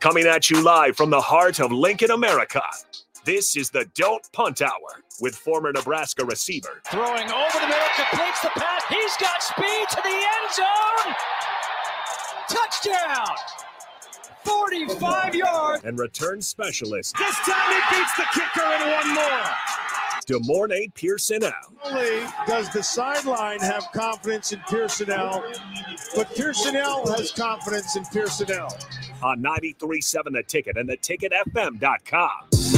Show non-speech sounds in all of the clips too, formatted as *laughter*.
Coming at you live from the heart of Lincoln, America. This is the Don't Punt Hour with former Nebraska receiver. Throwing over the middle, completes the pass. He's got speed to the end zone. Touchdown! 45 yards. And return specialist. This time he beats the kicker and one more. De'Mornay Pierson-El. only does the sideline have confidence in Pierson-El, but Pierson-El has confidence in Pierson-El. on 93.7 The Ticket and theticketfm.com.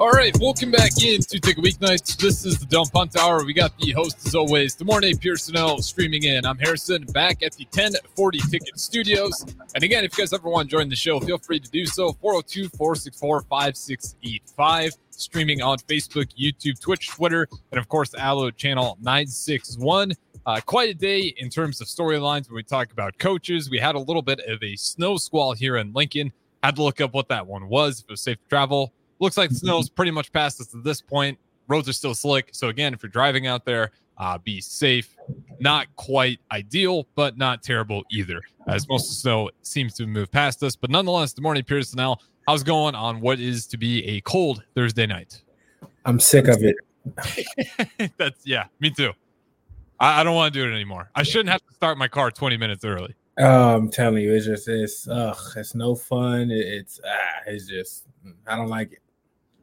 All right, welcome back in to Take Ticket Weeknights. This is the Don't Punt Hour. We got the host, as always, De'Mornay Pierson-El streaming in. I'm Harrison, back at the 1040 Ticket Studios. And again, if you guys ever want to join the show, feel free to do so. 402 464 5685. Streaming on Facebook, YouTube, Twitch, Twitter, and of course, Allo Channel 961. Uh, quite a day in terms of storylines when we talk about coaches. We had a little bit of a snow squall here in Lincoln. Had to look up what that one was, if it was safe to travel. Looks like snow's pretty much past us at this point. Roads are still slick. So, again, if you're driving out there, uh, be safe. Not quite ideal, but not terrible either, as most of the snow seems to move past us. But nonetheless, the morning, Pierson-El. How's it going on what is to be a cold Thursday night? I'm sick of it. *laughs* That's, yeah, me too. I, I don't want to do it anymore. I shouldn't have to start my car 20 minutes early. Oh, I'm telling you, it's just it's ugh, it's no fun. It- it's ah, it's just I don't like it.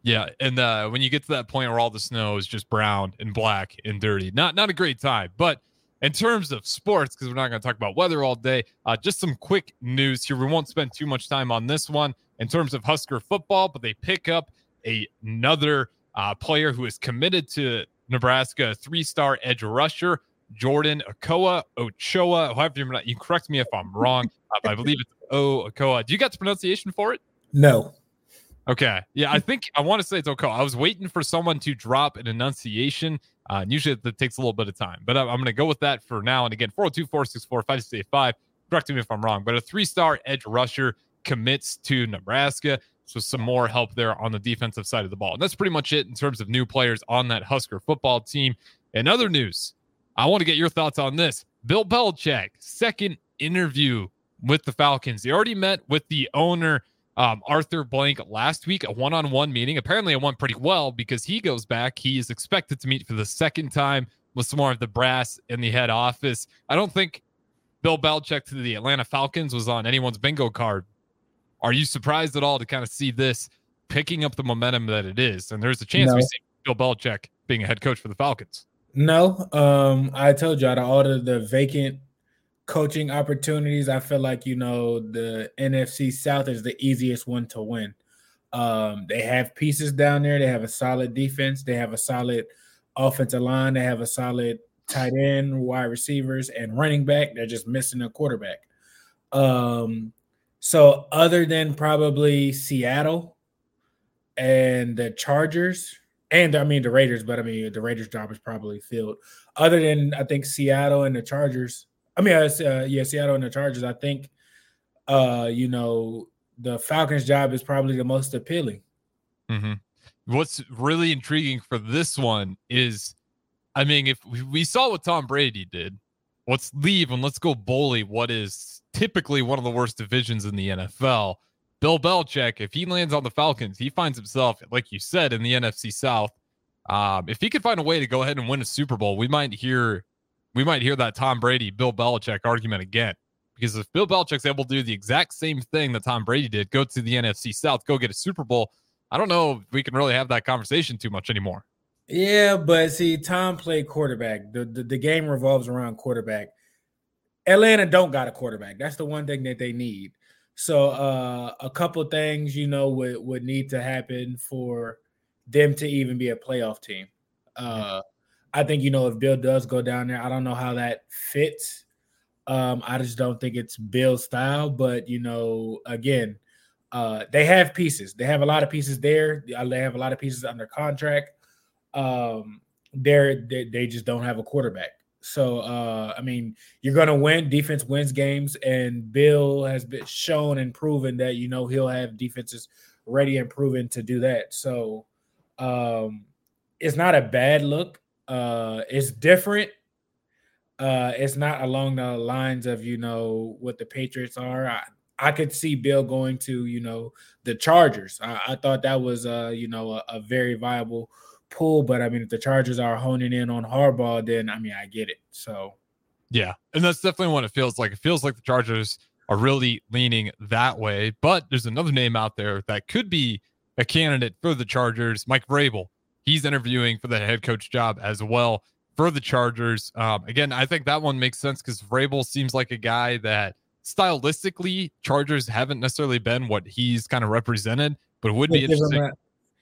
Yeah, and uh, when you get to that point where all the snow is just brown and black and dirty, not not a great time. But in terms of sports, because we're not going to talk about weather all day, uh, just some quick news here. We won't spend too much time on this one in terms of Husker football, but they pick up a, another uh, player who is committed to Nebraska, three-star edge rusher Jordan Okoa, Ochoa, however you, you correct me if I'm wrong. I believe it's O Okoa. Do you got the pronunciation for it? No, Okay. Yeah, I think I want to say it's okay. I was waiting for someone to drop an enunciation. Uh, and usually that takes a little bit of time, but I'm, I'm going to go with that for now. And again, 402 464 5685. Correct me if I'm wrong, but a three star edge rusher commits to Nebraska. So some more help there on the defensive side of the ball. And that's pretty much it in terms of new players on that Husker football team. In other news, I want to get your thoughts on this. Bill Belichick, second interview with the Falcons. He already met with the owner um, Arthur Blank last week, a one on one meeting. Apparently, it went pretty well because he goes back. He is expected to meet for the second time with some more of the brass in the head office. I don't think Bill Belichick to the Atlanta Falcons was on anyone's bingo card. Are you surprised at all to kind of see this picking up the momentum that it is? And there's a chance we see Bill Belichick being a head coach for the Falcons. no. Um, I told you out of all the, the vacant coaching opportunities, I feel like you know the NFC South is the easiest one to win. Um, they have pieces down there. They have a solid defense. They have a solid offensive line. They have a solid tight end, wide receivers, and running back. They're just missing a quarterback. Um, so other than probably Seattle and the Chargers, and I mean the Raiders, but I mean the Raiders' job is probably filled. Other than I think Seattle and the Chargers, I mean, uh, yeah, Seattle and the Chargers. I think, uh, you know, the Falcons' job is probably the most appealing. Mm-hmm. What's really intriguing for this one is, I mean, if we, we saw what Tom Brady did, let's leave and let's go bully what is typically one of the worst divisions in the NFL. Bill Belichick, if he lands on the Falcons, he finds himself, like you said, in the NFC South. Um, if he could find a way to go ahead and win a Super Bowl, we might hear, we might hear that Tom Brady, Bill Belichick argument again. Because if Bill Belichick's able to do the exact same thing that Tom Brady did, go to the NFC South, go get a Super Bowl, I don't know if we can really have that conversation too much anymore. Yeah, but see, Tom played quarterback. The, the the game revolves around quarterback. Atlanta don't got a quarterback. That's the one thing that they need. So uh a couple things, you know, would would need to happen for them to even be a playoff team. Uh I think you know if Bill does go down there, I don't know how that fits. Um, I just don't think it's Bill's style, but you know, again, uh, they have pieces. They have a lot of pieces there. Uh, They have a lot of pieces under contract. Um, they're they, they just don't have a quarterback. So uh, I mean, you're gonna win. Defense wins games, and Bill has been shown and proven that you know he'll have defenses ready and proven to do that. So um, it's not a bad look. Uh, it's different. Uh, it's not along the lines of you know what the Patriots are. I, I could see Bill going to you know the Chargers. I, I thought that was uh you know a, a, very viable pull, but I mean if the Chargers are honing in on Harbaugh, then I mean I get it. So yeah, and that's definitely what it feels like. It feels like the Chargers are really leaning that way. But there's another name out there that could be a candidate for the Chargers, Mike Vrabel. He's interviewing for the head coach job as well for the Chargers. Um, again, I think that one makes sense because Vrabel seems like a guy that stylistically Chargers haven't necessarily been what he's kind of represented, but it would be interesting. A,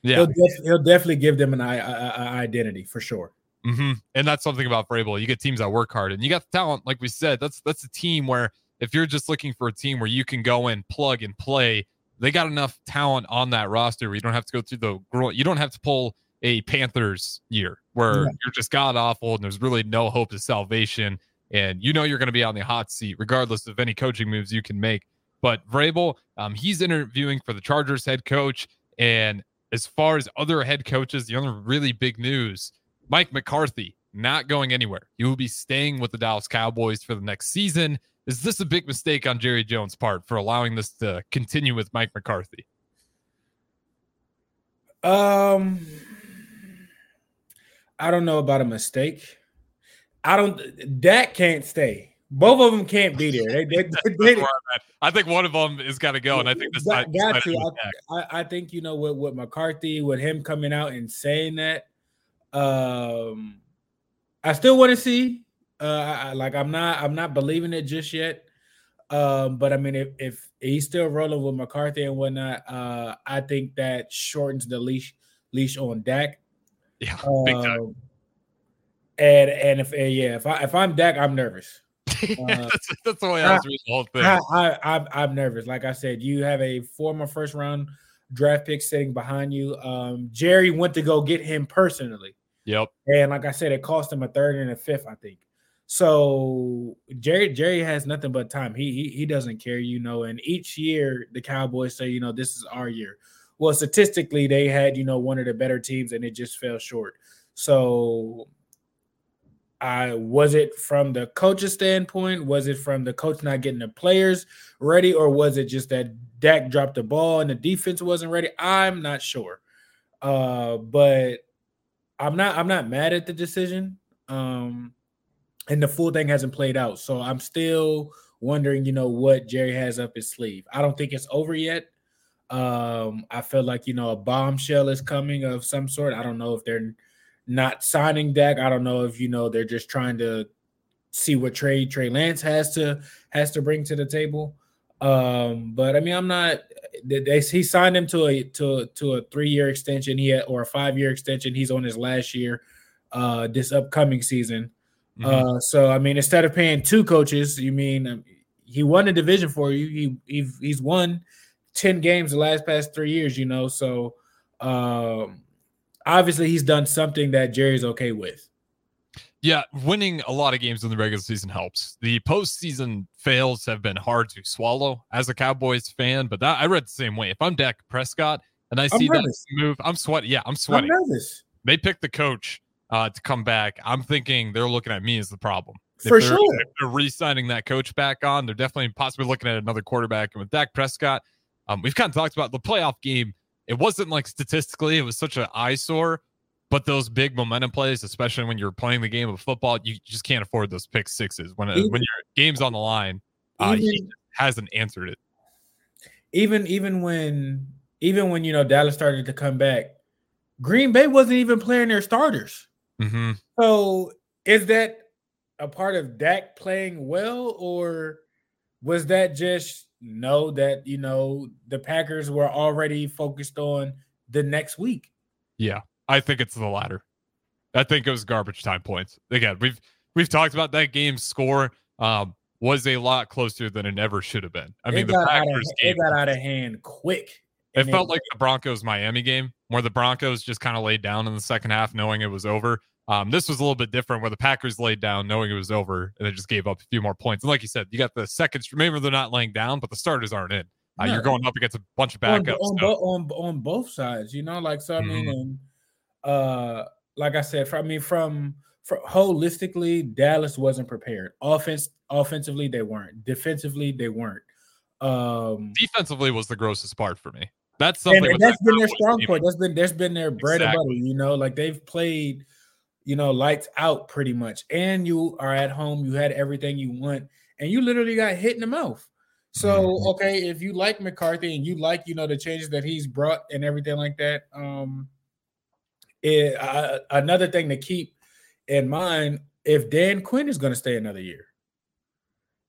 yeah, he'll, def- he'll, definitely give them an I- I- identity for sure. Mm-hmm. And that's something about Vrabel. You get teams that work hard, and you got the talent. Like we said, that's that's a team where if you're just looking for a team where you can go in, plug and play, they got enough talent on that roster where you don't have to go through the you don't have to pull a Panthers year where yeah. you're just god awful and there's really no hope of salvation. And you know you're going to be on the hot seat regardless of any coaching moves you can make. But Vrabel, um, he's interviewing for the Chargers head coach. And as far as other head coaches, the other really big news Mike McCarthy not going anywhere. He will be staying with the Dallas Cowboys for the next season. Is this a big mistake on Jerry Jones' part for allowing this to continue with Mike McCarthy? Um, I don't know about a mistake. I don't. Dak can't stay. Both of them can't be there. They, they, *laughs* they, I think one of them is got to go, and I think this got, got to. I, I, think you know with, with McCarthy, with him coming out and saying that, um, I still want to see uh, I, like I'm not I'm not believing it just yet. Um, but I mean, if, if he's still rolling with McCarthy and whatnot, uh, I think that shortens the leash leash on Dak. Yeah, big time. Um, and and if yeah, if I if I'm Dak, I'm nervous. *laughs* Uh, that's, that's, the way I was reading the whole thing. I, I, I I'm nervous. Like I said, you have a former first round draft pick sitting behind you. Um, Jerry went to go get him personally. Yep. And like I said, it cost him a third and a fifth, I think. So Jerry Jerry has nothing but time. He, he he doesn't care, you know. And each year the Cowboys say, you know, this is our year. Well, statistically, they had you know one of the better teams, and it just fell short. So, I was it from the coach's standpoint? Was it from the coach not getting the players ready, or was it just that Dak dropped the ball and the defense wasn't ready? I'm not sure. Uh, but I'm not I'm not mad at the decision. Um, and the full thing hasn't played out. So I'm still wondering, you know, what Jerry has up his sleeve. I don't think it's over yet. Um, I feel like you know a bombshell is coming of some sort. I don't know if they're not signing Dak. I don't know if you know they're just trying to see what trade Trey Lance has to has to bring to the table. Um, but I mean, I'm not. They, he signed him to a to to a three year extension. He had, or a five year extension. He's on his last year. Uh, this upcoming season. Mm-hmm. Uh, so I mean, instead of paying two coaches, you mean um, he won a division for you. He, he he's won ten games the last past three years. You know, so um, obviously he's done something that Jerry's okay with. Yeah, winning a lot of games in the regular season helps. The postseason fails have been hard to swallow as a Cowboys fan, but that, I read the same way. If I'm Dak Prescott and I see that move, I'm sweating. Yeah, I'm sweating. I'm nervous. They picked the coach uh, to come back, I'm thinking they're looking at me as the problem. For sure. If they're re-signing that coach back on, they're definitely possibly looking at another quarterback. And with Dak Prescott, um, we've kind of talked about the playoff game. It wasn't like statistically, it was such an eyesore, but those big momentum plays, especially when you're playing the game of football, you just can't afford those pick sixes when even, when your game's on the line. Uh, even, he hasn't answered it. Even even when even when you know Dallas started to come back, Green Bay wasn't even playing their starters. Mm-hmm. So is that a part of Dak playing well, or was that just know that you know the Packers were already focused on the next week? Yeah, I think it's the latter. I think it was garbage time points. Again, we've we've talked about that game score um, was a lot closer than it ever should have been. I mean, the Packers of, game, it got out of hand quick. It felt like the Broncos Miami game where the Broncos just kind of laid down in the second half, knowing it was over. Um, this was a little bit different where the Packers laid down knowing it was over and they just gave up a few more points. And like you said, you got the second, maybe they're not laying down, but the starters aren't in. Uh, no. You're going up against a bunch of backups. On, on, so. on, on, both sides, you know, like, so I mean, mm-hmm. uh, like I said, for, I mean, from for holistically, Dallas wasn't prepared. Offense, offensively, they weren't. Defensively, they weren't. Um, Defensively was the grossest part for me. That's something and, and that's that been their strong point. That's been that's been their bread and butter. You know, like they've played, you know, lights out pretty much. And you are at home. You had everything you want, and you literally got hit in the mouth. So Mhm. okay, if you like McCarthy and you like you know the changes that he's brought and everything like that, um, it, uh, another thing to keep in mind if Dan Quinn is going to stay another year.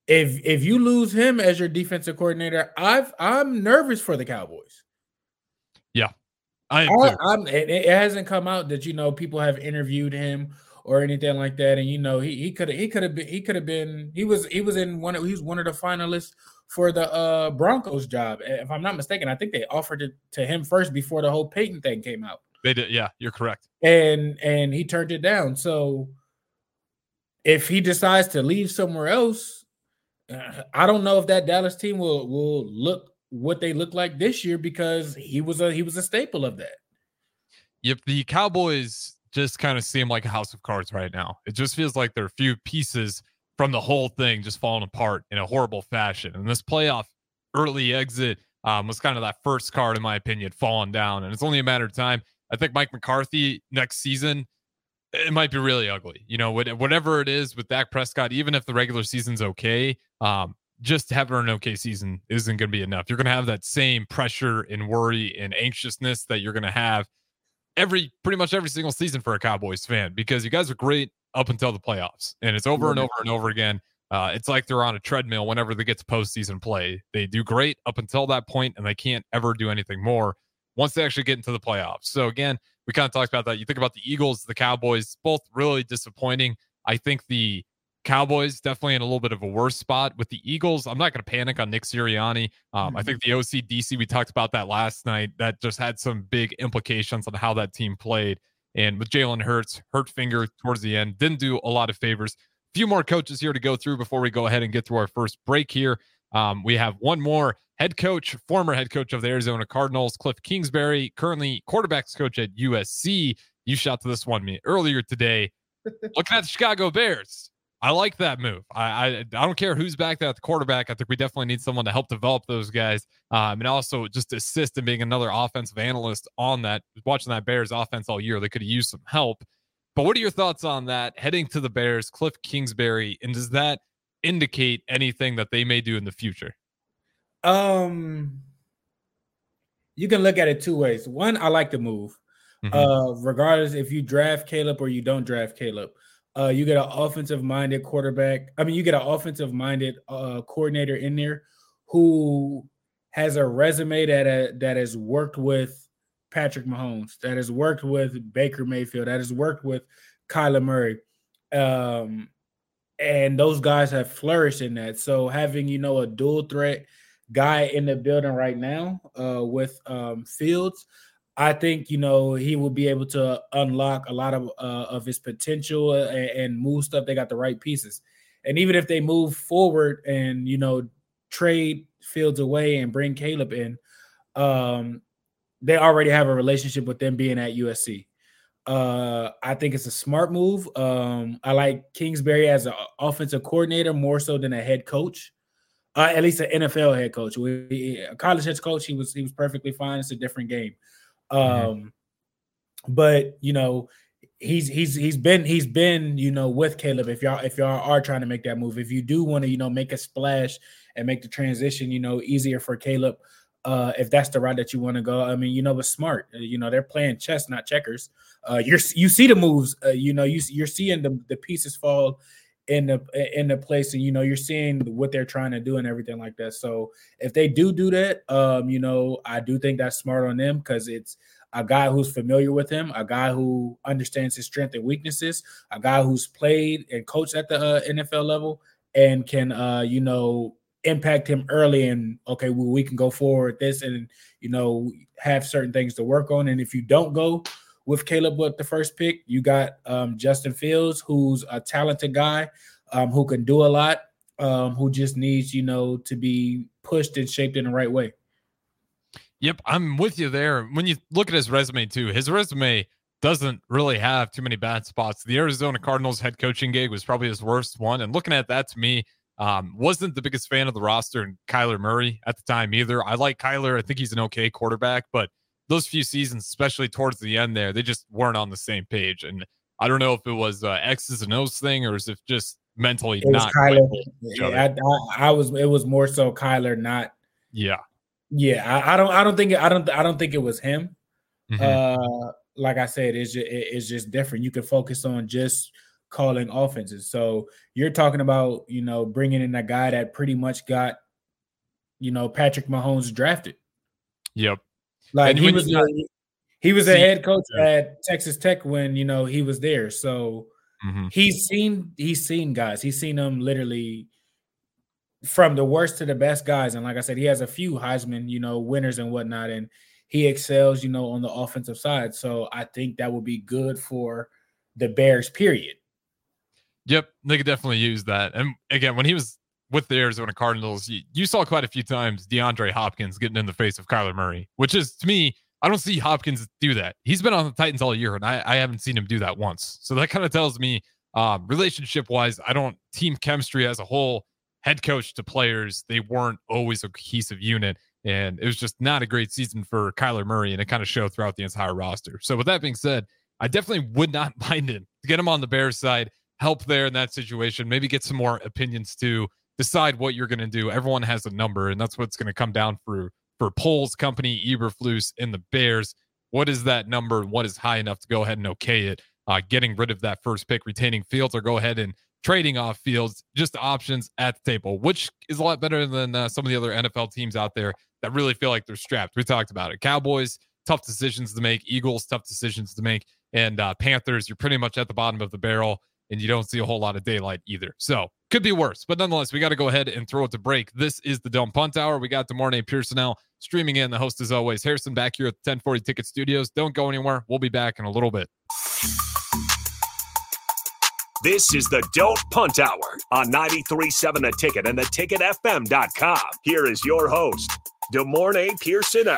If if you lose him as your defensive coordinator, I've I'm nervous for the Cowboys. I am it, it hasn't come out that you know people have interviewed him or anything like that, and you know he he could he could have been he could have been he was he was in one of he was one of the finalists for the uh Broncos job. If I'm not mistaken, I think they offered it to him first before the whole Peyton thing came out, They did. Yeah, you're correct. and and he turned it down. So if he decides to leave somewhere else, uh, I don't know if that Dallas team will will look what they look like this year because he was a he was a staple of that. Yep, the Cowboys just kind of seem like a house of cards right now. It just feels like there are a few pieces from the whole thing just falling apart in a horrible fashion. And this playoff early exit um, was kind of that first card, in my opinion, falling down. And it's only a matter of time. I think Mike McCarthy next season, it might be really ugly. You know, whatever it is with Dak Prescott, even if the regular season's okay, um, just having an okay season isn't going to be enough. You're going to have that same pressure and worry and anxiousness that you're going to have every pretty much every single season for a Cowboys fan because you guys are great up until the playoffs, and it's over and over and over again. Uh, it's like they're on a treadmill whenever they get to postseason play. They do great up until that point, and they can't ever do anything more once they actually get into the playoffs. So again, we kind of talked about that. You think about the Eagles, the Cowboys, both really disappointing. I think the Cowboys definitely in a little bit of a worse spot with the Eagles. I'm not going to panic on Nick Sirianni. Um, I think the OCDC we talked about that last night. That just had some big implications on how that team played. And with Jalen Hurts, hurt finger towards the end, didn't do a lot of favors. A few more coaches here to go through before we go ahead and get through our first break here. Um, we have one more head coach, former head coach of the Arizona Cardinals, Cliff Kingsbury, currently quarterbacks coach at USC. You shot to this one me earlier today. *laughs* Looking at the Chicago Bears, I like that move. I, I I don't care who's back there at the quarterback. I think we definitely need someone to help develop those guys, um, and also just assist in being another offensive analyst on that. Watching that Bears offense all year, they could have used some help. But what are your thoughts on that? Heading to the Bears, Cliff Kingsbury, and does that indicate anything that they may do in the future? Um, you can look at it two ways. One, I like the move. Mhm. Uh, regardless if you draft Caleb or you don't draft Caleb, uh, you get an offensive minded quarterback. I mean, you get an offensive minded uh coordinator in there who has a resume that uh, that has worked with Patrick Mahomes, that has worked with Baker Mayfield, that has worked with Kyler Murray. Um, and those guys have flourished in that. So having you know a dual threat guy in the building right now uh, with um, Fields, I think you know he will be able to unlock a lot of uh, of his potential uh, and, and move stuff. They got the right pieces, and even if they move forward and you know trade Fields away and bring Caleb in, um, they already have a relationship with them being at USC. Uh, I think it's a smart move. Um, I like Kingsbury as an offensive coordinator more so than a head coach. Uh, at least an NFL head coach. We, a college head coach, he was he was perfectly fine. It's a different game. Um, Mhm. but you know, he's he's he's been he's been you know with Caleb. If y'all if y'all are trying to make that move, if you do want to you know make a splash and make the transition you know easier for Caleb, uh, if that's the route that you want to go. I mean, you know, it's smart. Uh, you know, they're playing chess, not checkers. Uh, you're you see the moves. Uh, you know, you you're seeing the the pieces fall in the in the place, and you know, you're seeing what they're trying to do and everything like that. So if they do do that, um, you know, I do think that's smart on them because it's a guy who's familiar with him, a guy who understands his strength and weaknesses, a guy who's played and coached at the uh, NFL level and can, uh, you know, impact him early and okay, well, we can go forward this and you know have certain things to work on. And if you don't go with Caleb with the first pick, you got um, Justin Fields, who's a talented guy um, who can do a lot, um, who just needs you know to be pushed and shaped in the right way. Yep, I'm with you there. When you look at his resume too, his resume doesn't really have too many bad spots. The Arizona Cardinals head coaching gig was probably his worst one. And looking at that to me, um, wasn't the biggest fan of the roster and Kyler Murray at the time either. I like Kyler. I think he's an okay quarterback, but those few seasons, especially towards the end there, they just weren't on the same page. And I don't know if it was uh, X's and O's thing or is it just mentally It not. Kyler. other. I, I, I was. It was more so Kyler, not. Yeah. Yeah, I, I don't. I don't think. I don't. I don't think it was him. Mhm. Uh, like I said, it's just, it's just different. You can focus on just calling offenses. So you're talking about, you know, bringing in a guy that pretty much got, you know, Patrick Mahomes drafted. yep. Like he was, the, he was a head coach Yeah. at Texas Tech when you know he was there. So Mhm. he's seen he's seen guys. He's seen them literally from the worst to the best guys. And like I said, he has a few Heisman, you know, winners and whatnot, and he excels, you know, on the offensive side. So I think that would be good for the Bears. Period. Yep, they could definitely use that. And again, when he was with the Arizona Cardinals, you, you saw quite a few times DeAndre Hopkins getting in the face of Kyler Murray, which is to me, I don't see Hopkins do that. He's been on the Titans all year, and I, I haven't seen him do that once. So that kind of tells me, um, relationship wise, I don't team chemistry as a whole, head coach to players, they weren't always a cohesive unit. And it was just not a great season for Kyler Murray, and it kind of showed throughout the entire roster. So with that being said, I definitely would not *laughs* mind him to get him on the Bears side help there in that situation. Maybe get some more opinions to decide what you're going to do. Everyone has a number, and that's what's going to come down for for Poles company, Eberflus, and the Bears. What is that number? What is high enough to go ahead and okay it? Uh, getting rid of that first pick, retaining Fields, or go ahead and trading off Fields. Just options at the table, which is a lot better than uh, some of the other NFL teams out there that really feel like they're strapped. We talked about it. Cowboys, tough decisions to make. Eagles, tough decisions to make. And uh, Panthers, you're pretty much at the bottom of the barrel and you don't see a whole lot of daylight either. So could be worse. But nonetheless, we got to go ahead and throw it to break. This is the Don't Punt Hour. We got De'Mornay Pierson-El streaming in. The host, as always, Harrison back here at the 1040 Ticket Studios. Don't go anywhere. We'll be back in a little bit. This is the Don't Punt Hour on 93.7 The Ticket and theticketfm.com. Here is your host, De'Mornay Pierson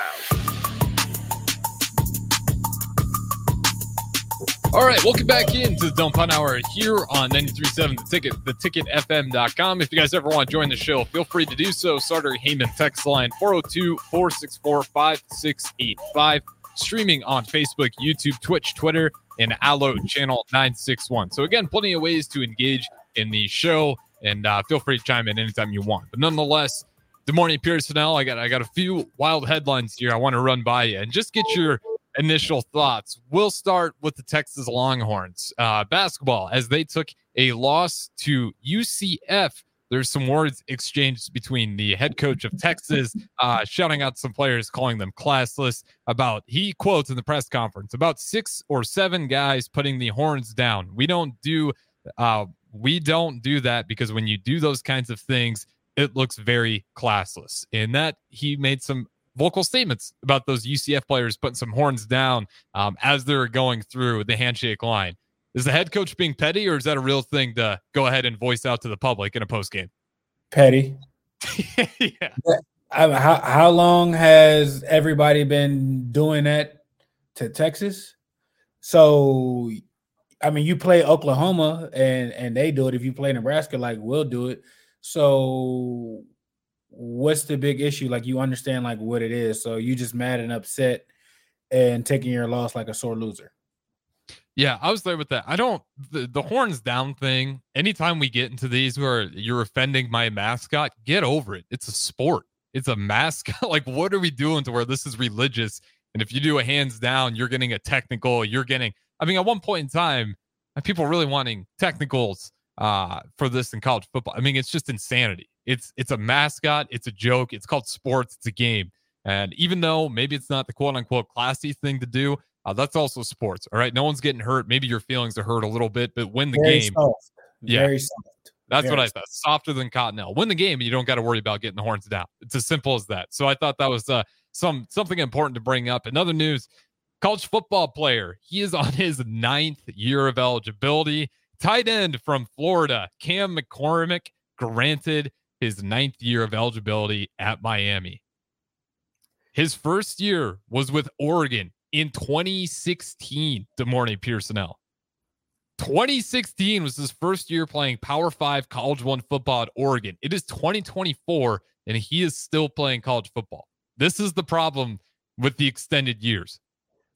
All right, welcome back into the Don't Punt Hour here on 93.7 The Ticket, theticketfm.com. If you guys ever want to join the show, feel free to do so. Starter Heyman text line 402-464-5685. Streaming on Facebook, YouTube, Twitch, Twitter, and Allo channel 961. So again, plenty of ways to engage in the show, and uh, feel free to chime in anytime you want. But nonetheless, good morning, Pierson-El. I got I got a few wild headlines here I want to run by you and just get your initial thoughts. We'll start with the Texas Longhorns uh, basketball as they took a loss to UCF. There's some words exchanged between the head coach of Texas, uh, shouting out some players, calling them classless. About he quotes in the press conference about six or seven guys putting the horns down. We don't do, uh, we don't do that because when you do those kinds of things, it looks very classless. In that he made some vocal statements about those UCF players putting some horns down um, as they're going through the handshake line. Is the head coach being petty, or is that a real thing to go ahead and voice out to the public in a post game? Petty. *laughs* yeah, I, how how long has everybody been doing that to Texas? So, I mean, you play Oklahoma and and they do it. If you play Nebraska, like we'll do it. So, what's the big issue? Like you understand like what it is. So you just mad and upset and taking your loss like a sore loser. yeah, I was there with that. I don't the, the horns down thing. Anytime we get into these where you're offending my mascot, get over it. It's a sport. It's a mascot. *laughs* like, what are we doing to where this is religious? And if you do a hands down, you're getting a technical. You're getting. I mean, at one point in time, uh, people really wanting technicals uh, for this in college football. I mean, it's just insanity. It's it's a mascot. It's a joke. It's called sports. It's a game. And even though maybe it's not the quote unquote classy thing to do, uh, that's also sports. All right, no one's getting hurt. Maybe your feelings are hurt a little bit, but win the Very game. soft. Yeah. Very soft. That's what Very I thought. Softer than Cottonelle. Win the game, and you don't got to worry about getting the horns down. It's as simple as that. So I thought that was uh, some something important to bring up. In other news, college football player. He is on his ninth year of eligibility. Tight end from Florida, Cam McCormick, granted his ninth year of eligibility at Miami. His first year was with Oregon. in 2016, De'Mornay Pierson-El. 2016 was his first year playing Power Five College One football at Oregon. It is 2024, and he is still playing college football. This is the problem with the extended years.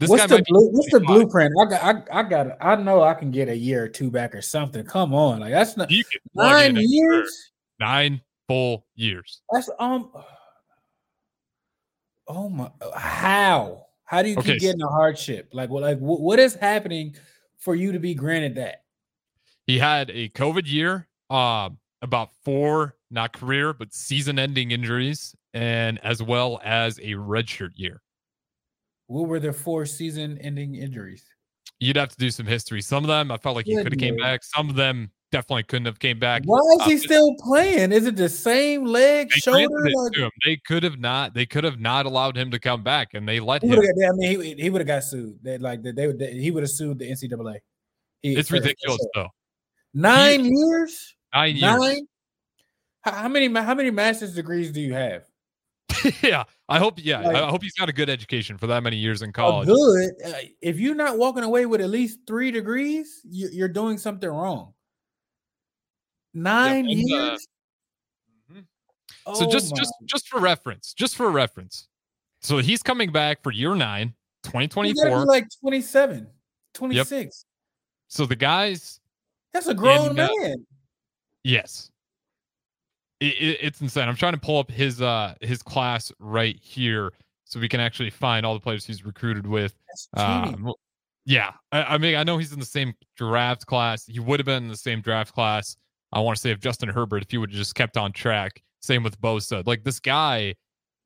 This what's the blue, what's the blueprint? I got I, I got I know I can get a year or two back or something. Come on, like that's not nine years. Nine full years. That's um. Oh my! How? How do you okay. keep getting a hardship? Like, what? Like, what, what is happening for you to be granted that? He had a COVID year, uh, about four, not career, but season ending injuries, and as well as a redshirt year. What were the four season ending injuries? You'd have to do some history. Some of them I felt like he could have came back. Some of them definitely couldn't have came back. Why is he uh, still playing? Is it the same leg, shoulder? Like, they could have not. They could have not allowed him to come back, and they let him. I mean, he, he would have got sued. They, like they, would. They, he would have sued the NCAA. He, it's ridiculous, though. Nine he, years. Nine years. Nine. How, how many? How many master's degrees do you have? *laughs* yeah, I hope. Yeah, like, I hope he's got a good education for that many years in college. Good. Uh, if you're not walking away with at least three degrees, you're doing something wrong. Nine yeah, years. Uh, mm-hmm. oh so just my. just just for reference, just for reference. So he's coming back for year nine, 2024. like 27, 26. Yep. So the guys. That's a grown in, uh, man. Yes. It, it, it's insane. I'm trying to pull up his uh his class right here so we can actually find all the players he's recruited with. Um, yeah, I, I, mean, I know he's in the same draft class. He would have been in the same draft class I want to say of Justin Herbert if he would have just kept on track. Same with Bosa. Like this guy,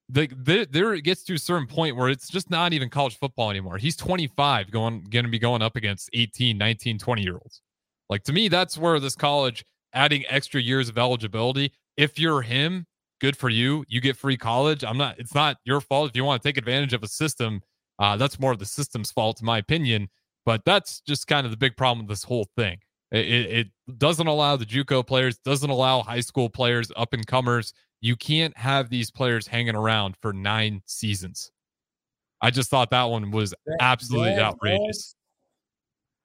the, the, there gets to a certain point where it's just not even college football anymore. He's 25 going going to be going up against 18, 19, 20 year olds. Like to me, that's where this college adding extra years of eligibility. If you're him, good for you. You get free college. I'm not. It's not your fault if you want to take advantage of a system. Uh, that's more of the system's fault, in my opinion. But that's just kind of the big problem with this whole thing. It, it doesn't allow the JUCO players, doesn't allow high school players, up and comers. You can't have these players hanging around for nine seasons. I just thought that one was absolutely yeah, outrageous.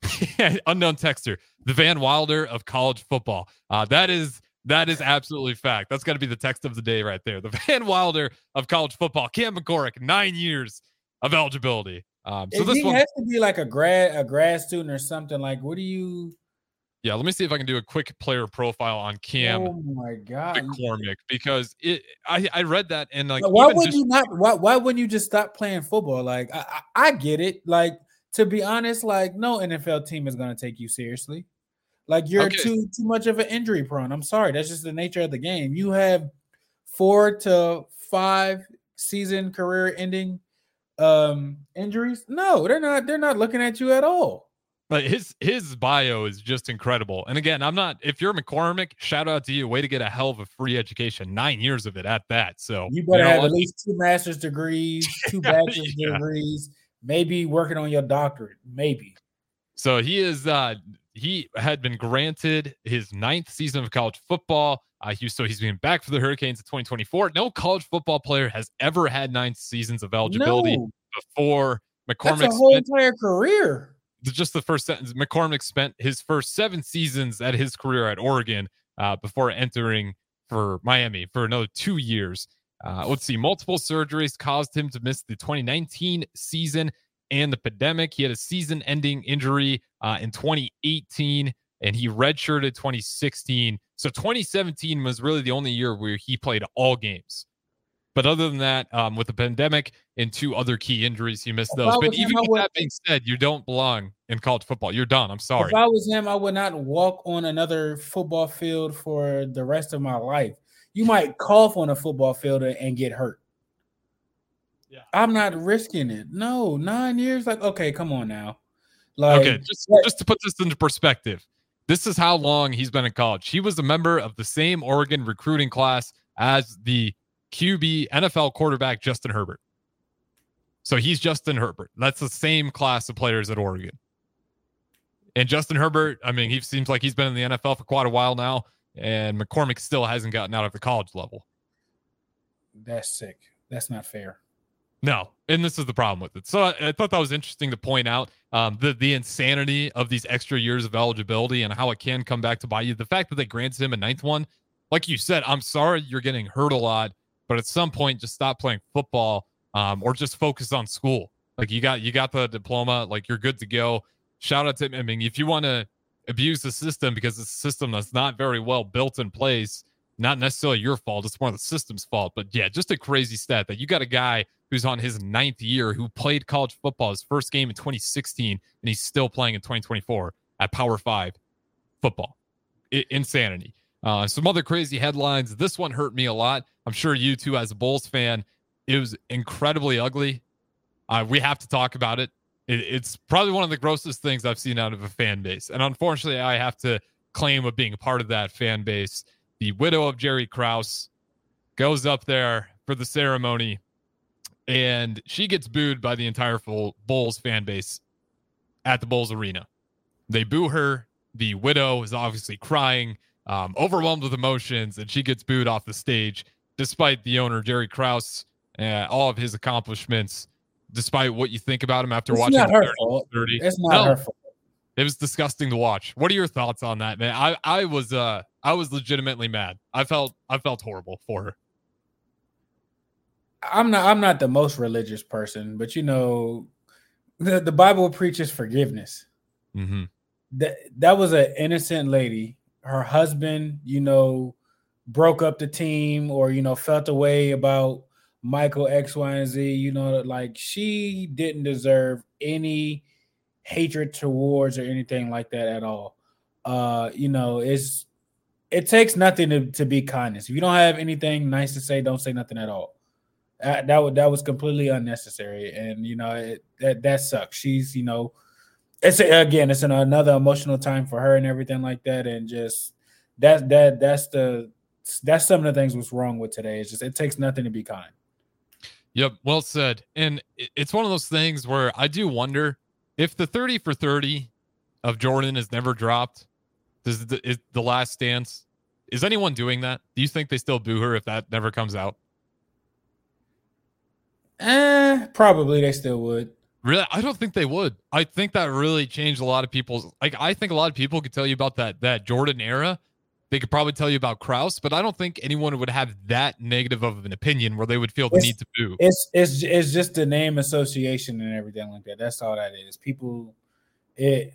*laughs* Unknown texter, the Van Wilder of college football. Uh, that is that is absolutely fact. That's got to be the text of the day right there. The *laughs* Van Wilder of college football. Cam McCormick, nine years of eligibility. Um, so this he one has to be like a grad a grad student or something. Like, what do you? Yeah, let me see if I can do a quick player profile on Cam. Oh my god, McCormick, because it I, I read that and like why would just, you not why why wouldn't you just stop playing football? Like I, I, I get it. Like to be honest, like no NFL team is gonna take you seriously. Like you're okay. too too much of an injury prone. I'm sorry, that's just the nature of the game. You have four to five season career ending um injuries. No, they're not. They're not looking at you at all. But his his bio is just incredible. And again, I'm not if you're McCormick, shout out to you. Way to get a hell of a free education. Nine years of it at that. So you better you know, have at least two master's degrees, *laughs* two bachelor's yeah. degrees, maybe working on your doctorate. Maybe. So he is uh he had been granted his ninth season of college football. Uh, he, so he's been back for the Hurricanes in 2024. No college football player has ever had nine seasons of eligibility no. before McCormick. That's a whole entire career just the first sentence. McCormick spent his first seven seasons at his career at Oregon uh, before entering for Miami for another two years. Uh, let's see, multiple surgeries caused him to miss the 2019 season and the pandemic. He had a season ending injury uh, in 2018 and he redshirted 2016. So 2017 was really the only year where he played all games. But other than that, um, with the pandemic and two other key injuries, he missed those. But even him, with would, that being said, you don't belong in college football. You're done. I'm sorry. If I was him, I would not walk on another football field for the rest of my life. You might cough on a football field and get hurt. Yeah. I'm not risking it. No, nine years. Like, okay, come on now. Like, okay, just, just to put this into perspective, this is how long he's been in college. He was a member of the same Oregon recruiting class as the QB NFL quarterback Justin Herbert. So he's Justin Herbert. That's the same class of players at Oregon. And Justin Herbert, I mean, he seems like he's been in the NFL for quite a while now, and McCormick still hasn't gotten out of the college level. That's sick. That's not fair. No, and this is the problem with it. So I, I thought that was interesting to point out um, the the insanity of these extra years of eligibility and how it can come back to bite you. The fact that they granted him a ninth one, like you said, I'm sorry you're getting hurt a lot, but at some point just stop playing football um, or just focus on school. Like you got you got the diploma, like you're good to go. Shout out to I mean, if you want to abuse the system because it's a system that's not very well built in place, not necessarily your fault. It's more of the system's fault. But yeah, just a crazy stat that you got a guy who's on his ninth year who played college football his first game in 2016 and he's still playing in 2024 at Power Five football. I- insanity. Uh, some other crazy headlines. This one hurt me a lot. I'm sure you too, as a Bulls fan, it was incredibly ugly. Uh, we have to talk about it. it. It's probably one of the grossest things I've seen out of a fan base. And unfortunately, I have to claim of being part of that fan base. The widow of Jerry Krause goes up there for the ceremony and she gets booed by the entire full Bulls fan base at the Bulls arena. They boo her. The widow is obviously crying, um, overwhelmed with emotions, and she gets booed off the stage, despite the owner Jerry Krause, uh, all of his accomplishments, despite what you think about him after It's watching not her 30, fault. 30. It's not No, her fault. it was disgusting to watch. What are your thoughts on that, man? I I was uh I was legitimately mad. I felt I felt horrible for her. I'm not I'm not the most religious person, but you know, the, the Bible preaches forgiveness. Mm-hmm. That that was an innocent lady. Her husband, you know, broke up the team or you know felt a way about Michael X, Y, and Z. You know, like she didn't deserve any hatred towards or anything like that at all. Uh, you know, it's it takes nothing to, to be kindness. If you don't have anything nice to say, don't say nothing at all. That was that was completely unnecessary, and you know it, that that sucks. She's you know, it's a, again it's an, another emotional time for her and everything like that, and just that that that's the that's some of the things what's wrong with today. It's just it takes nothing to be kind. Yep, well said. And it's one of those things where I do wonder if the 30 for 30 of Jordan is never dropped, does the, is the last dance, is anyone doing that? Do you think they still boo her if that never comes out? Eh, probably they still would. Really? I don't think they would. I think that really changed a lot of people's like I think a lot of people could tell you about that that Jordan era. They could probably tell you about Krause, but I don't think anyone would have that negative of an opinion where they would feel the It's- need to boo. It's it's it's just the name association and everything like that. That's all that is. People, it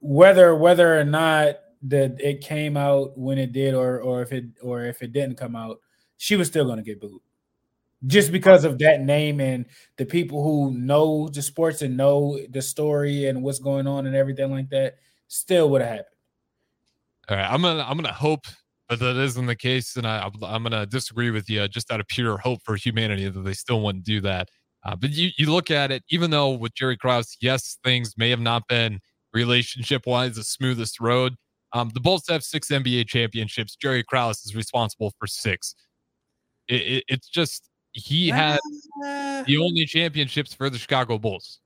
whether whether or not that it came out when it did, or or if it or if it didn't come out, she was still going to get booed, just because of that name and the people who know the sports and know the story and what's going on and everything like that. Still would have happened. All right, I'm gonna I'm gonna hope that that isn't the case, and I I'm- gonna disagree with you just out of pure hope for humanity that they still wouldn't do that. Uh, but you you look at it, even though with Jerry Krause, yes, things may have not been relationship wise the smoothest road. Um, the Bulls have six NBA championships. Jerry Krause is responsible for six. It, it, it's just he had the only championships for the Chicago Bulls.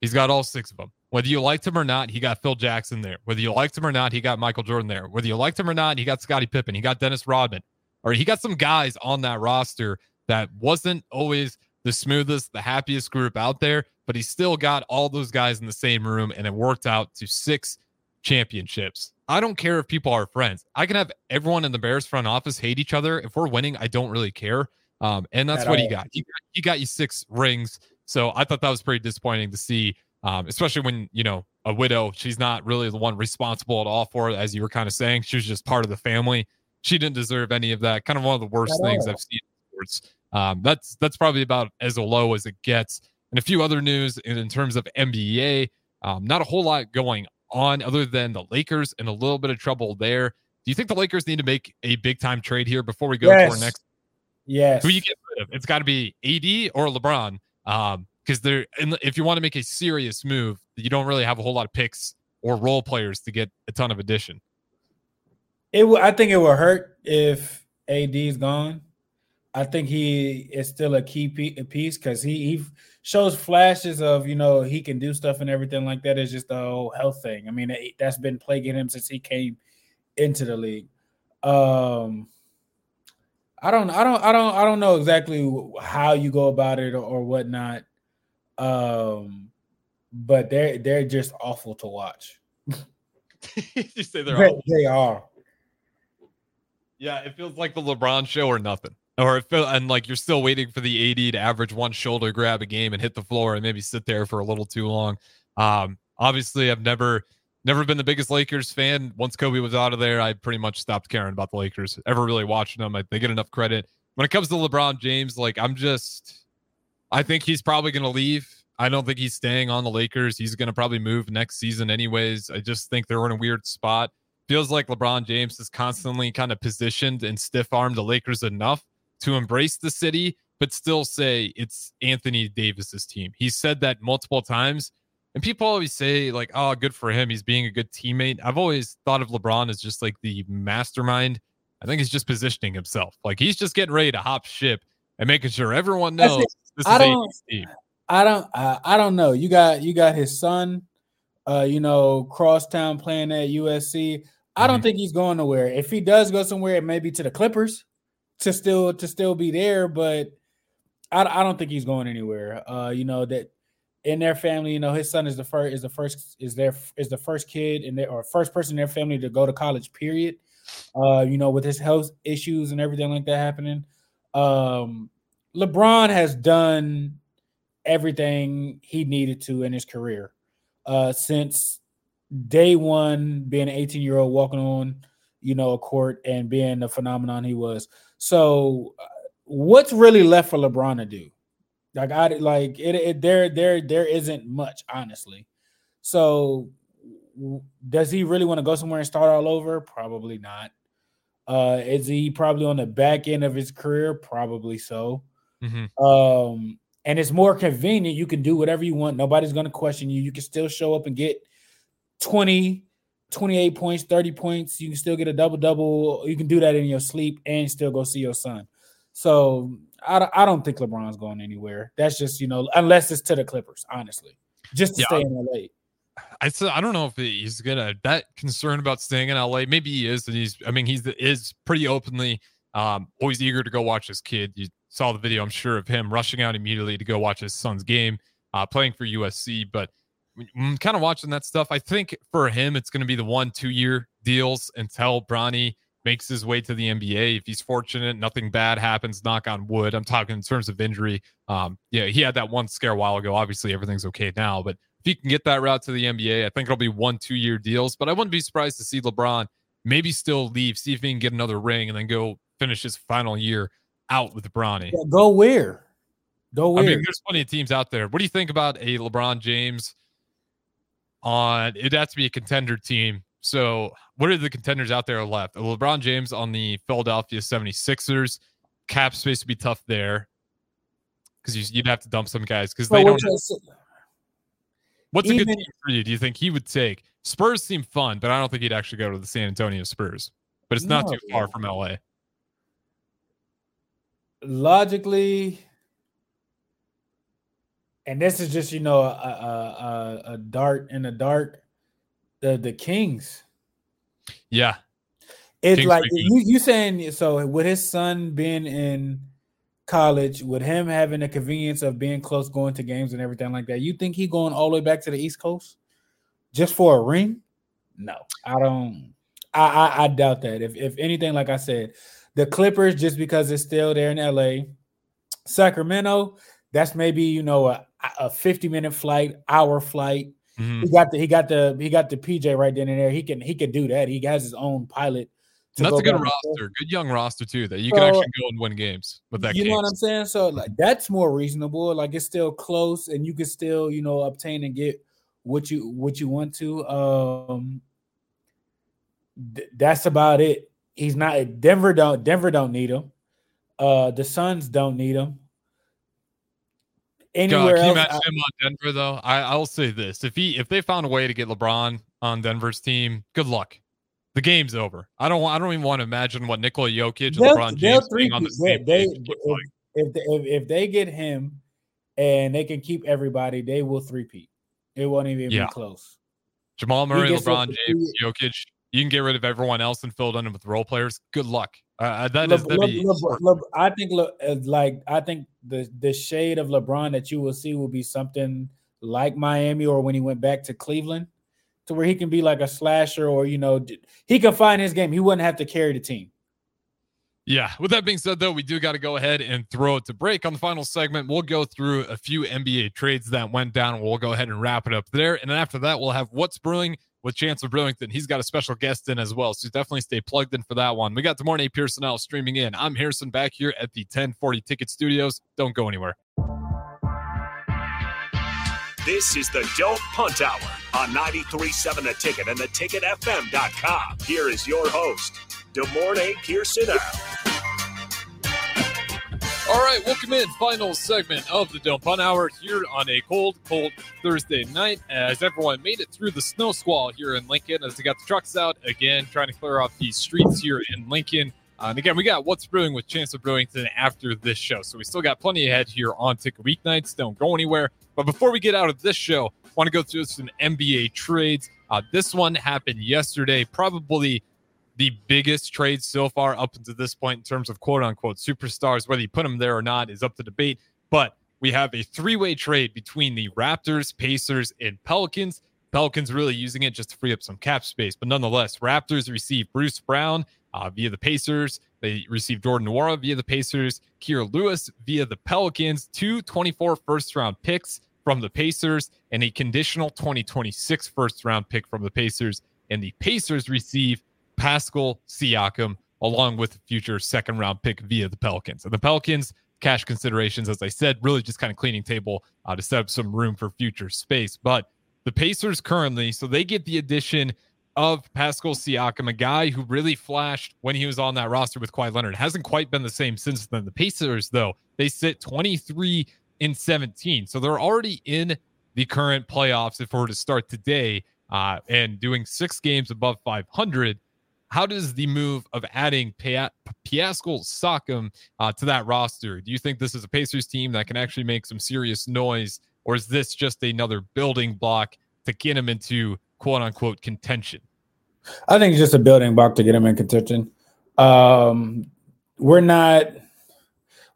He's got all six of them. Whether you liked him or not, he got Phil Jackson there. Whether you liked him or not, he got Michael Jordan there. Whether you liked him or not, he got Scottie Pippen. He got Dennis Rodman. Or he got some guys on that roster that wasn't always the smoothest, the happiest group out there, but he still got all those guys in the same room and it worked out to six championships. I don't care if people are friends. I can have everyone in the Bears front office hate each other. If we're winning, I don't really care. Um, and that's At what he all. got. He, got. he got you six rings. So I thought that was pretty disappointing to see, um, especially when, you know, a widow, she's not really the one responsible at all for it, as you were kind of saying. She was just part of the family. She didn't deserve any of that. Kind of one of the worst At things all. I've seen in sports. Um, that's that's probably about as low as it gets. And a few other news in, in terms of NBA. Um, not a whole lot going on other than the Lakers and a little bit of trouble there. Do you think the Lakers need to make a big time trade here before we go to our next? Yes. Who you get rid of? It's got to be AD or LeBron. Um, because they're and if you want to make a serious move, you don't really have a whole lot of picks or role players to get a ton of addition. It will. I think it will hurt if AD's gone. I think he is still a key piece because he, he shows flashes of you know he can do stuff and everything like that. It's just the whole health thing. I mean that's been plaguing him since he came into the league. Um, I don't, I don't, I don't, I don't know exactly how you go about it or, or whatnot. Um, but they're they're just awful to watch. *laughs* you say they're They, awful. they are. Yeah, it feels like the LeBron show or nothing. Or it feel and like you're still waiting for the AD to average one shoulder grab a game and hit the floor and maybe sit there for a little too long. Um, obviously, I've never never been the biggest Lakers fan. Once Kobe was out of there, I pretty much stopped caring about the Lakers. Ever really watching them? I, they get enough credit. When it comes to LeBron James, like I'm just, I think he's probably going to leave. I don't think he's staying on the Lakers. He's going to probably move next season, anyways. I just think they're in a weird spot. Feels like LeBron James is constantly kind of positioned and stiff armed the Lakers enough to embrace the city, but still say it's Anthony Davis's team. He said that multiple times. And people always say, like, oh, good for him. He's being a good teammate. I've always thought of LeBron as just like the mastermind. I think he's just positioning himself. Like he's just getting ready to hop ship and making sure everyone knows this I is don't- team. I don't, I, I don't know. You got, you got his son, uh, you know, crosstown playing at USC. I don't Mhm. think he's going nowhere. If he does go somewhere, it may be to the Clippers to still to still be there, but I, I don't think he's going anywhere. Uh, you know that in their family, you know, his son is the first is the first is their is the first kid in their or first person in their family to go to college. Period. Uh, you know, with his health issues and everything like that happening, um, LeBron has done everything he needed to in his career uh, since day one, being an 18 year old walking on, you know, a court and being the phenomenon he was. So, uh, what's really left for LeBron to do? Like I like it, it there there there isn't much honestly. So does he really want to go somewhere and start all over? Probably not. Uh is he probably on the back end of his career? Probably so. Mhm. Um and it's more convenient. You can do whatever you want. Nobody's going to question you. You can still show up and get 20 28 points, 30 points. You can still get a double double. You can do that in your sleep and still go see your son. So I, don't- I don't think LeBron's going anywhere. That's just, you know, unless it's to the Clippers, honestly, just to Yeah. stay in LA. I said I don't know if he's gonna that concerned about staying in LA. Maybe he is, and he's. I mean, he's is pretty openly um, always eager to go watch his kid. You saw the video, I'm sure, of him rushing out immediately to go watch his son's game, uh, playing for USC. But kind of watching that stuff, I think for him it's going to be the one two year deals until Bronny makes his way to the NBA. If he's fortunate, nothing bad happens. Knock on wood. I'm talking in terms of injury. Um, yeah, he had that one scare a while ago. Obviously, everything's okay now, but if he can get that route to the NBA, I think it'll be one, two year deals. But I wouldn't be surprised to see LeBron maybe still leave, see if he can get another ring, and then go finish his final year out with Bronny. Yeah, go where? Go where? I mean, there's plenty of teams out there. What do you think about a LeBron James on it has to be a contender team. So what are the contenders out there left? LeBron James on the Philadelphia 76ers. Cap space would be tough there. Because you, you'd have to dump some guys because they don't sa- What's a good Even- team for you? Do you think he would take? Spurs seem fun, but I don't think he'd actually go to the San Antonio Spurs. But it's not No. too far from LA. logically, and this is just you know a, a, a, a dart in the dark. The the Kings. Yeah. It's Kings like you you saying so with his son being in college, with him having the convenience of being close, going to games and everything like that. You think he going all the way back to the East Coast just for a ring? No, I don't. I I, I doubt that. If if anything, like I said, the Clippers just because it's still there in LA. Sacramento, that's maybe you know a, a 50 minute flight, hour flight. Mhm. He got the he got the he got the PJ right then and there. He can he can do that. He has his own pilot. That's a good roster, good young roster too. That you can actually go and win games with that. You know what I'm saying? So like that's more reasonable. Like it's still close, and you can still you know obtain and get what you what you want to. Um, th- that's about it. He's not Denver. Don't Denver don't need him. Uh, the Suns don't need him. God, Anywhere can you else, imagine I- him on Denver though? I, I'll say this: if he if they found a way to get LeBron on Denver's team, good luck. The game's over. I don't. want- I don't even want to imagine what Nikola Jokic and They'll- LeBron they'll James being on the three-peat. same They- they- if- like. if, they, if if they get him and they can keep everybody, they will three-peat. It won't even Yeah. be close. Jamal Murray, LeBron James, Jokic. You can get rid of everyone else and fill it in with role players. Good luck. Uh, uh that Le, is, Le, Le, Le, I think uh, like I think the the shade of LeBron that you will see will be something like Miami or when he went back to Cleveland, to where he can be like a slasher or you know he can find his game. He wouldn't have to carry the team. Yeah. With that being said, though, we do got to go ahead and throw it to break on the final segment. We'll go through a few NBA trades that went down. We'll go ahead and wrap it up there. And then after that, we'll have what's brewing with Chancellor Brewington. He's got a special guest in as well. So definitely stay plugged in for that one. We got De'Mornay Pierson-El streaming in. I'm Harrison back here at the 1040 Ticket Studios. Don't go anywhere. This is the Don't Punt Hour on 93.7 The Ticket and theticketfm.com. Here is your host, De'Mornay Pierson. All right, welcome in. Final segment of the Don't Punt Hour here on a cold, cold Thursday night as everyone made it through the snow squall here in Lincoln as they got the trucks out again, trying to clear off these streets here in Lincoln. Uh, and again, we got what's brewing with Chancellor Brewington after this show. So we still got plenty ahead here on Ticket Weeknights. Don't go anywhere. But before we get out of this show, want to go through some NBA trades. Uh, this one happened yesterday, probably the biggest trade so far up until this point in terms of quote unquote superstars. Whether you put them there or not is up to debate. But we have a three way trade between the Raptors, Pacers, and Pelicans. Pelicans really using it just to free up some cap space. But nonetheless, Raptors receive Bruce Brown uh, via the Pacers. They receive Jordan Nwora via the Pacers, Kira Lewis via the Pelicans, two 24 first round picks from the Pacers, and a conditional 2026 first round pick from the Pacers. And the Pacers receive Pascal Siakam, along with future second round pick via the Pelicans. And the Pelicans, cash considerations, as I said, really just kind of cleaning table uh, to set up some room for future space. But the Pacers currently, so they get the addition of Pascal Siakam, a guy who really flashed when he was on that roster with Kawhi Leonard. Hasn't quite been the same since then. The Pacers, though, they sit 23 in 17. So they're already in the current playoffs if we were to start today uh, and doing six games above 500 how does the move of adding Pascal Siakam uh, to that roster? Do you think this is a Pacers team that can actually make some serious noise, or is this just another building block to get him into quote unquote contention? I think it's just a building block to get him in contention. Um, we're not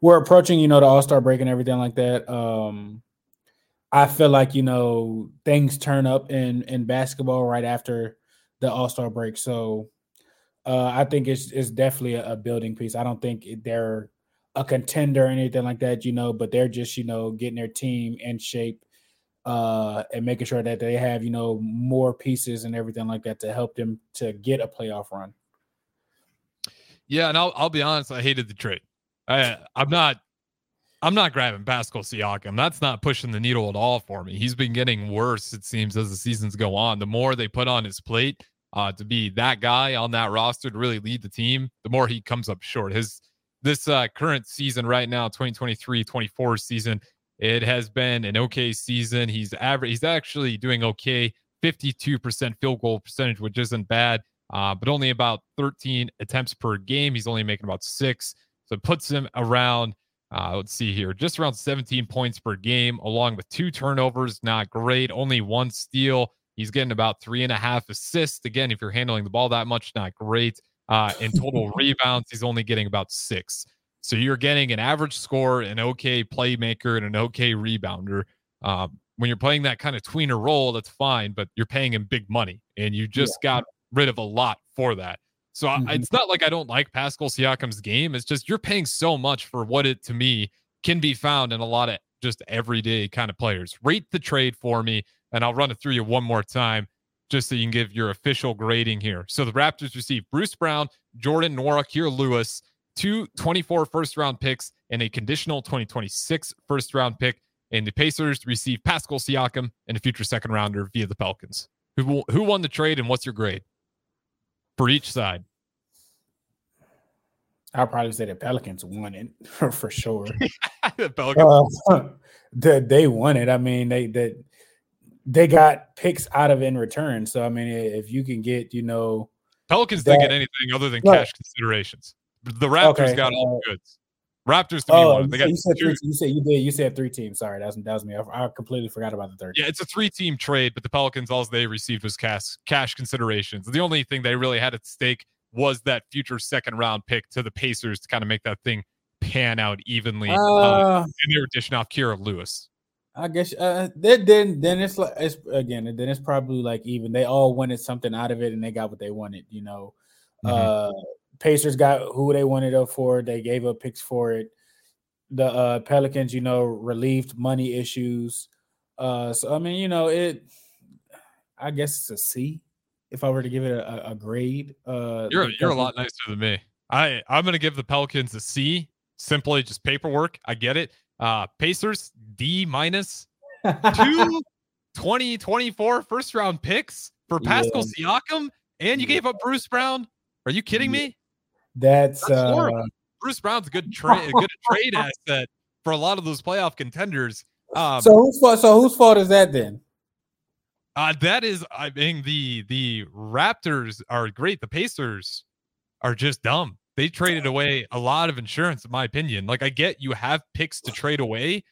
we're approaching, you know, the All Star break and everything like that. Um, I feel like you know things turn up in in basketball right after the All Star break, so uh, I think it's it's definitely a, a, building piece. I don't think they're a contender or anything like that, you know, but they're just you know getting their team in shape uh, and making sure that they have you know more pieces and everything like that to help them to get a playoff run. Yeah, and I'll I'll be honest, I hated the trade. I I'm not I'm not grabbing Pascal Siakam. That's not pushing the needle at all for me. He's been getting worse, it seems, as the seasons go on. The more they put on his plate, uh, to be that guy on that roster to really lead the team, the more he comes up short. His this uh, current season right now, 2023-24 season, it has been an okay season. He's average. He's actually doing okay. 52% field goal percentage, which isn't bad, uh, but only about 13 attempts per game. He's only making about six, so it puts him around. Uh, let's see here, just around 17 points per game, along with two turnovers. Not great. Only one steal. He's getting about three and a half assists. Again, if you're handling the ball that much, not great. Uh, in total *laughs* rebounds, he's only getting about six. So you're getting an average score, an okay playmaker, and an okay rebounder. Um, when you're playing that kind of tweener role, that's fine, but you're paying him big money, and you just yeah. got rid of a lot for that. So mm-hmm. I, it's not like I don't like Pascal Siakam's game. It's just you're paying so much for what it to me can be found in a lot of just everyday kind of players. Rate the trade for me and I'll run it through you one more time just so you can give your official grading here. So the Raptors receive Bruce Brown, Jordan Nwora, Kira Lewis, two 24 first round picks, and a conditional 2026 first round pick. And the Pacers receive Pascal Siakam and a future second rounder via the Pelicans. Who, who won the trade and what's your grade for each side? I'll probably say the Pelicans won it *laughs* for sure. *laughs* the Pelicans. Uh, *laughs* the, they won it. I mean, they that they got picks out of in return. So I mean, if you can get, you know, Pelicans that, didn't get anything other than right. cash considerations. The Raptors okay. got all the goods. Raptors to me. Oh, one. you said, you said three, you said you did. You said three teams. Sorry, that was that was me. I, I completely forgot about the third. Yeah, it's a three-team trade, but the Pelicans all they received was cash cash considerations. The only thing they really had at stake was that future second round pick to the Pacers to kind of make that thing pan out evenly. Uh, Uh, and they were dishing off Kira Lewis. I guess uh, then then then it's like it's again then it's probably like even they all wanted something out of it and they got what they wanted. You know, Mhm. uh, Pacers got who they wanted up for. They gave up picks for it. The uh, Pelicans, you know, relieved money issues. Uh, so I mean, you know, it. I guess it's a C. If I were to give it a, a- a grade, uh, You're you're a lot nicer than me. I I'm gonna give the Pelicans a C. Simply just paperwork. I get it. Uh, Pacers D minus *laughs* two 2024 first round picks for Pascal Siakam, and you Yeah. gave up Bruce Brown. Are you kidding me? That's, That's uh. Bruce Brown's a good trade, a good *laughs* trade asset for a lot of those playoff contenders. Um, so whose fault? So whose fault is that then? uh, that is, I mean, the the Raptors are great. The Pacers are just dumb. They traded away a lot of insurance, in my opinion. Like, I get you have picks to trade away,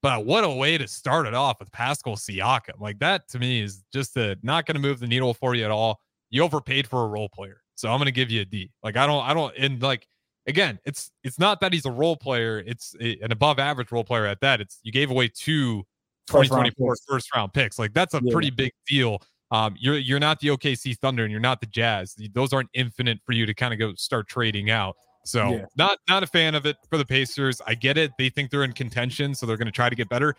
but what a way to start it off with Pascal Siakam. Like that to me is just a, not going to move the needle for you at all. You overpaid for a role player, so I'm going to give you a D. Like I don't, I don't, and like again, it's it's not that he's a role player. It's a- an above average role player at that. It's you gave away two First round 2024 picks. first round picks. Like that's a Yeah. pretty big deal. Um, you're you're not the OKC Thunder and you're not the Jazz. Those aren't infinite for you to kind of go start trading out. So Yeah. not not a fan of it for the Pacers. I get it. They think they're in contention, so they're going to try to get better.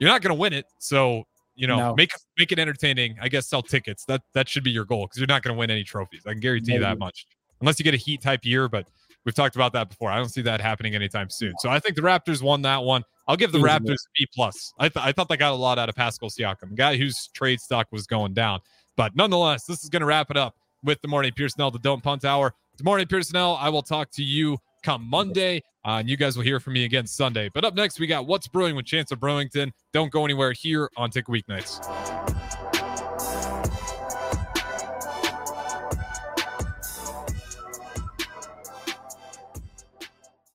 You're not going to win it, so you know No. make make it entertaining. I guess sell tickets. That that should be your goal because you're not going to win any trophies. I can guarantee you that much, unless you get a Heat type year. But we've talked about that before. I don't see that happening anytime soon. So I think the Raptors won that one. I'll give the Raptors a B plus. I, th- I thought they got a lot out of Pascal Siakam, a guy whose trade stock was going down. But nonetheless, this is going to wrap it up with De'Mornay Pierson-El, the Don't Punt Hour. De'Mornay Pierson-El, I will talk to you come Monday, uh, and you guys will hear from me again Sunday. But up next, we got What's Brewing with Chancellor Brewington. Don't go anywhere here on Tick Weeknights.